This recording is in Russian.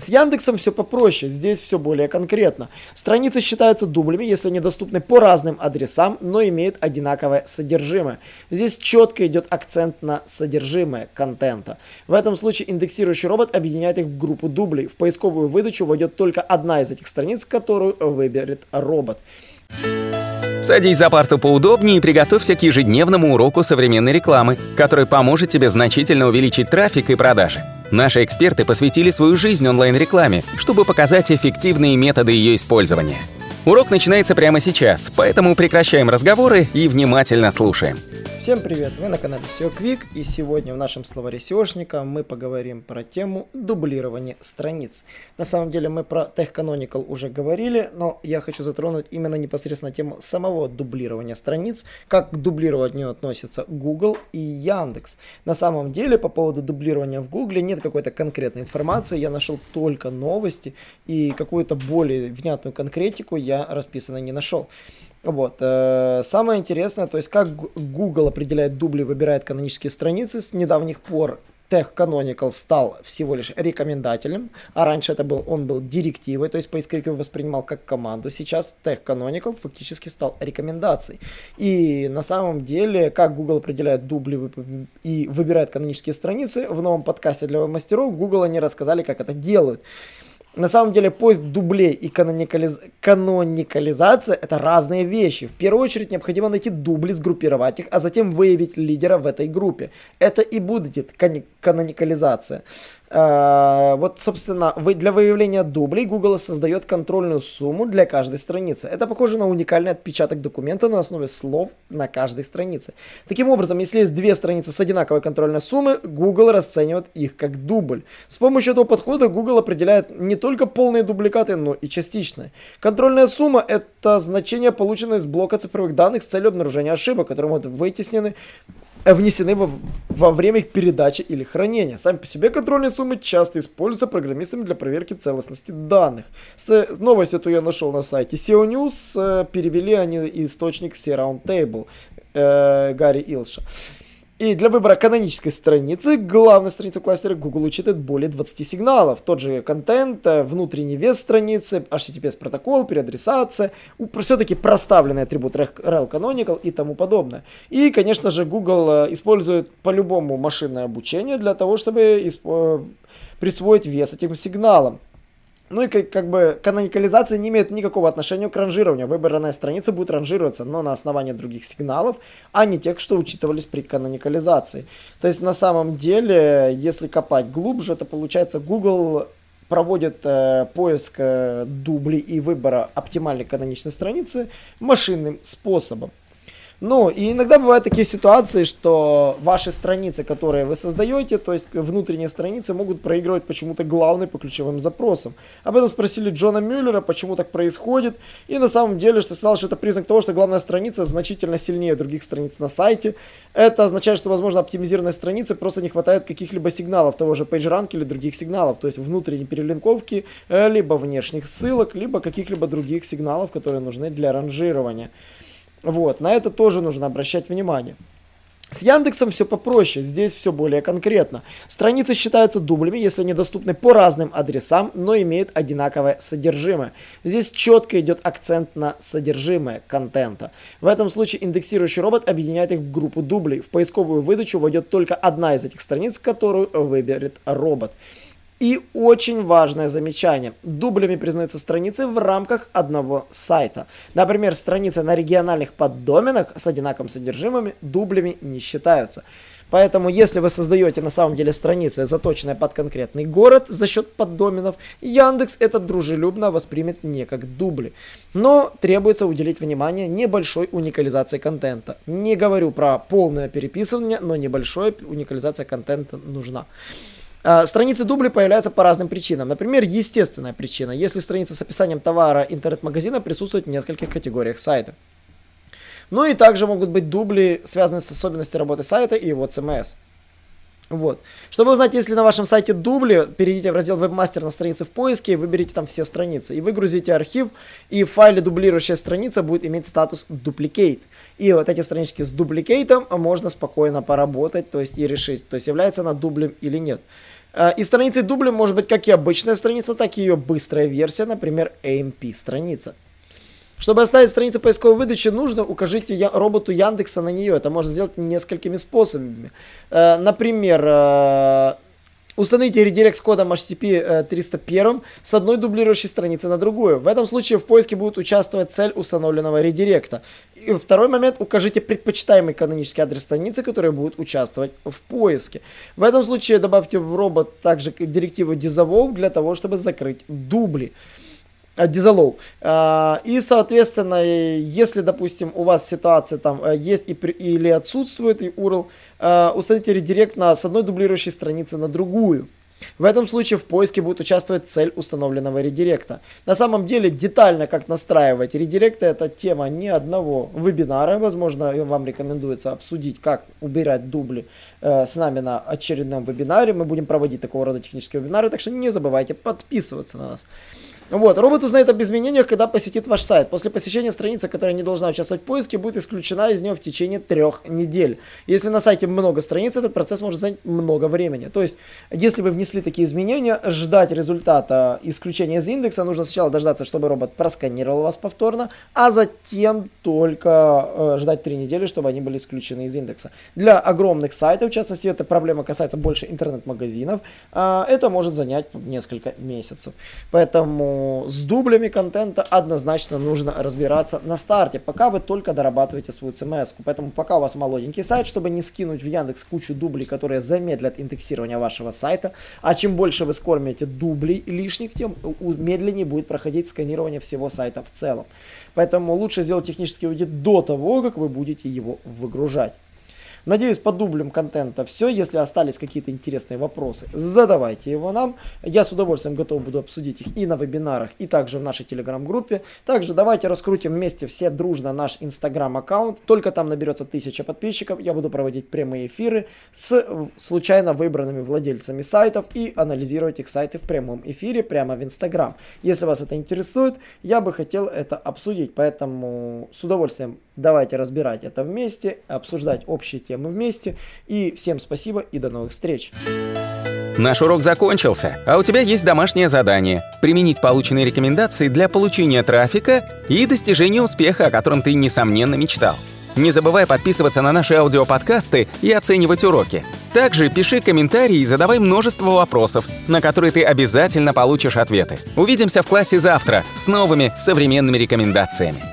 С Яндексом все попроще, здесь все более конкретно. Страницы считаются дублями, если они доступны по разным адресам, но имеют одинаковое содержимое. Здесь четко идет акцент на содержимое контента. В этом случае индексирующий робот объединяет их в группу дублей. В поисковую выдачу войдет только одна из этих страниц, которую выберет робот. Садись за парту поудобнее и приготовься к ежедневному уроку современной рекламы, который поможет тебе значительно увеличить трафик и продажи. Наши эксперты посвятили свою жизнь онлайн-рекламе, чтобы показать эффективные методы ее использования. Урок начинается прямо сейчас, поэтому прекращаем разговоры и внимательно слушаем. Всем привет! Вы на канале SEO Quick и сегодня в нашем словаре SEOшника мы поговорим про тему дублирования страниц. На самом деле мы про Tech Canonical уже говорили, но я хочу затронуть именно непосредственно тему самого дублирования страниц, как к дублированию относятся Google и Яндекс. На самом деле по поводу дублирования в Google нет какой-то конкретной информации, я нашел только новости и какую-то более внятную конкретику я расписанно не нашел. Вот. Э, самое интересное, то есть как Google определяет дубли, выбирает канонические страницы. С недавних пор Tech Canonical стал всего лишь рекомендательным, а раньше это был, он был директивой, то есть поисковик его воспринимал как команду. Сейчас Tech Canonical фактически стал рекомендацией. И на самом деле, как Google определяет дубли и выбирает канонические страницы, в новом подкасте для мастеров Google они рассказали, как это делают. На самом деле поиск дублей и каноникализ... каноникализация это разные вещи. В первую очередь необходимо найти дубли, сгруппировать их, а затем выявить лидера в этой группе. Это и будет каноникализация. Uh, вот, собственно, для выявления дублей Google создает контрольную сумму для каждой страницы. Это похоже на уникальный отпечаток документа на основе слов на каждой странице. Таким образом, если есть две страницы с одинаковой контрольной суммой, Google расценивает их как дубль. С помощью этого подхода Google определяет не только полные дубликаты, но и частичные. Контрольная сумма – это значение, полученное из блока цифровых данных с целью обнаружения ошибок, которые могут вытеснены внесены во, во время их передачи или хранения. Сами по себе контрольные суммы часто используются программистами для проверки целостности данных. С, новость эту я нашел на сайте SEO News, э, перевели они источник C-Roundtable э, Гарри Илша. И для выбора канонической страницы, главной страницы кластера, Google учитывает более 20 сигналов. Тот же контент, э, внутренний вес страницы, HTTPS протокол, переадресация, все-таки проставленный атрибут rel canonical и тому подобное. И, конечно же, Google э, использует по-любому машинное обучение для того, чтобы присвоить вес этим сигналам. Ну и как, как бы каноникализация не имеет никакого отношения к ранжированию. Выбранная страница будет ранжироваться, но на основании других сигналов, а не тех, что учитывались при каноникализации. То есть на самом деле, если копать глубже, то получается Google проводит э, поиск э, дублей и выбора оптимальной каноничной страницы машинным способом. Ну, и иногда бывают такие ситуации, что ваши страницы, которые вы создаете, то есть внутренние страницы, могут проигрывать почему-то главный по ключевым запросам. Об этом спросили Джона Мюллера, почему так происходит. И на самом деле, что сказал, что это признак того, что главная страница значительно сильнее других страниц на сайте. Это означает, что, возможно, оптимизированной странице просто не хватает каких-либо сигналов того же PageRank или других сигналов, то есть внутренней перелинковки, э, либо внешних ссылок, либо каких-либо других сигналов, которые нужны для ранжирования. Вот, на это тоже нужно обращать внимание. С Яндексом все попроще, здесь все более конкретно. Страницы считаются дублями, если они доступны по разным адресам, но имеют одинаковое содержимое. Здесь четко идет акцент на содержимое контента. В этом случае индексирующий робот объединяет их в группу дублей. В поисковую выдачу войдет только одна из этих страниц, которую выберет робот. И очень важное замечание. Дублями признаются страницы в рамках одного сайта. Например, страницы на региональных поддоменах с одинаковым содержимым дублями не считаются. Поэтому, если вы создаете на самом деле страницы, заточенные под конкретный город за счет поддоменов, Яндекс это дружелюбно воспримет не как дубли. Но требуется уделить внимание небольшой уникализации контента. Не говорю про полное переписывание, но небольшая уникализация контента нужна. А, страницы дубли появляются по разным причинам. Например, естественная причина, если страница с описанием товара интернет-магазина присутствует в нескольких категориях сайта. Ну и также могут быть дубли, связанные с особенностью работы сайта и его CMS. Вот. Чтобы узнать, если на вашем сайте дубли, перейдите в раздел вебмастер на странице в поиске, выберите там все страницы и выгрузите архив, и в файле дублирующая страница будет иметь статус duplicate. И вот эти странички с дубликейтом можно спокойно поработать, то есть и решить, то есть является она дублем или нет. Э, и страницей дубля может быть как и обычная страница, так и ее быстрая версия, например, AMP страница. Чтобы оставить страницу поисковой выдачи, нужно укажите я, роботу Яндекса на нее. Это можно сделать несколькими способами. Э, например, э, Установите редирект с кодом HTTP 301 э, с одной дублирующей страницы на другую. В этом случае в поиске будет участвовать цель установленного редиректа. И второй момент, укажите предпочитаемый канонический адрес страницы, который будет участвовать в поиске. В этом случае добавьте в робот также директиву disavow для того, чтобы закрыть дубли. Дизалоу. А, и, соответственно, если, допустим, у вас ситуация там э, есть или отсутствует и URL, установите редирект на, с одной дублирующей страницы на другую. В этом случае в поиске будет участвовать цель установленного редиректа. На самом деле детально как настраивать редиректы это тема не одного вебинара. Возможно, вам рекомендуется обсудить, как убирать дубли э, с нами на очередном вебинаре. Мы будем проводить такого рода технические вебинары, так что не забывайте подписываться на нас. Вот, робот узнает об изменениях, когда посетит ваш сайт. После посещения страницы, которая не должна участвовать в поиске, будет исключена из него в течение трех недель. Если на сайте много страниц, этот процесс может занять много времени. То есть, если вы внесли такие изменения, ждать результата исключения из индекса нужно сначала дождаться, чтобы робот просканировал вас повторно, а затем только э, ждать три недели, чтобы они были исключены из индекса. Для огромных сайтов, в частности, эта проблема касается больше интернет-магазинов, э, это может занять несколько месяцев. Поэтому с дублями контента однозначно нужно разбираться на старте, пока вы только дорабатываете свою CMS. Поэтому пока у вас молоденький сайт, чтобы не скинуть в Яндекс кучу дублей, которые замедлят индексирование вашего сайта, а чем больше вы скормите дублей лишних, тем медленнее будет проходить сканирование всего сайта в целом. Поэтому лучше сделать технический аудит до того, как вы будете его выгружать. Надеюсь, по дублям контента все. Если остались какие-то интересные вопросы, задавайте его нам. Я с удовольствием готов буду обсудить их и на вебинарах, и также в нашей телеграм-группе. Также давайте раскрутим вместе все дружно наш инстаграм-аккаунт. Только там наберется тысяча подписчиков. Я буду проводить прямые эфиры с случайно выбранными владельцами сайтов и анализировать их сайты в прямом эфире прямо в инстаграм. Если вас это интересует, я бы хотел это обсудить. Поэтому с удовольствием давайте разбирать это вместе, обсуждать общие темы вместе. И всем спасибо и до новых встреч. Наш урок закончился, а у тебя есть домашнее задание – применить полученные рекомендации для получения трафика и достижения успеха, о котором ты, несомненно, мечтал. Не забывай подписываться на наши аудиоподкасты и оценивать уроки. Также пиши комментарии и задавай множество вопросов, на которые ты обязательно получишь ответы. Увидимся в классе завтра с новыми современными рекомендациями.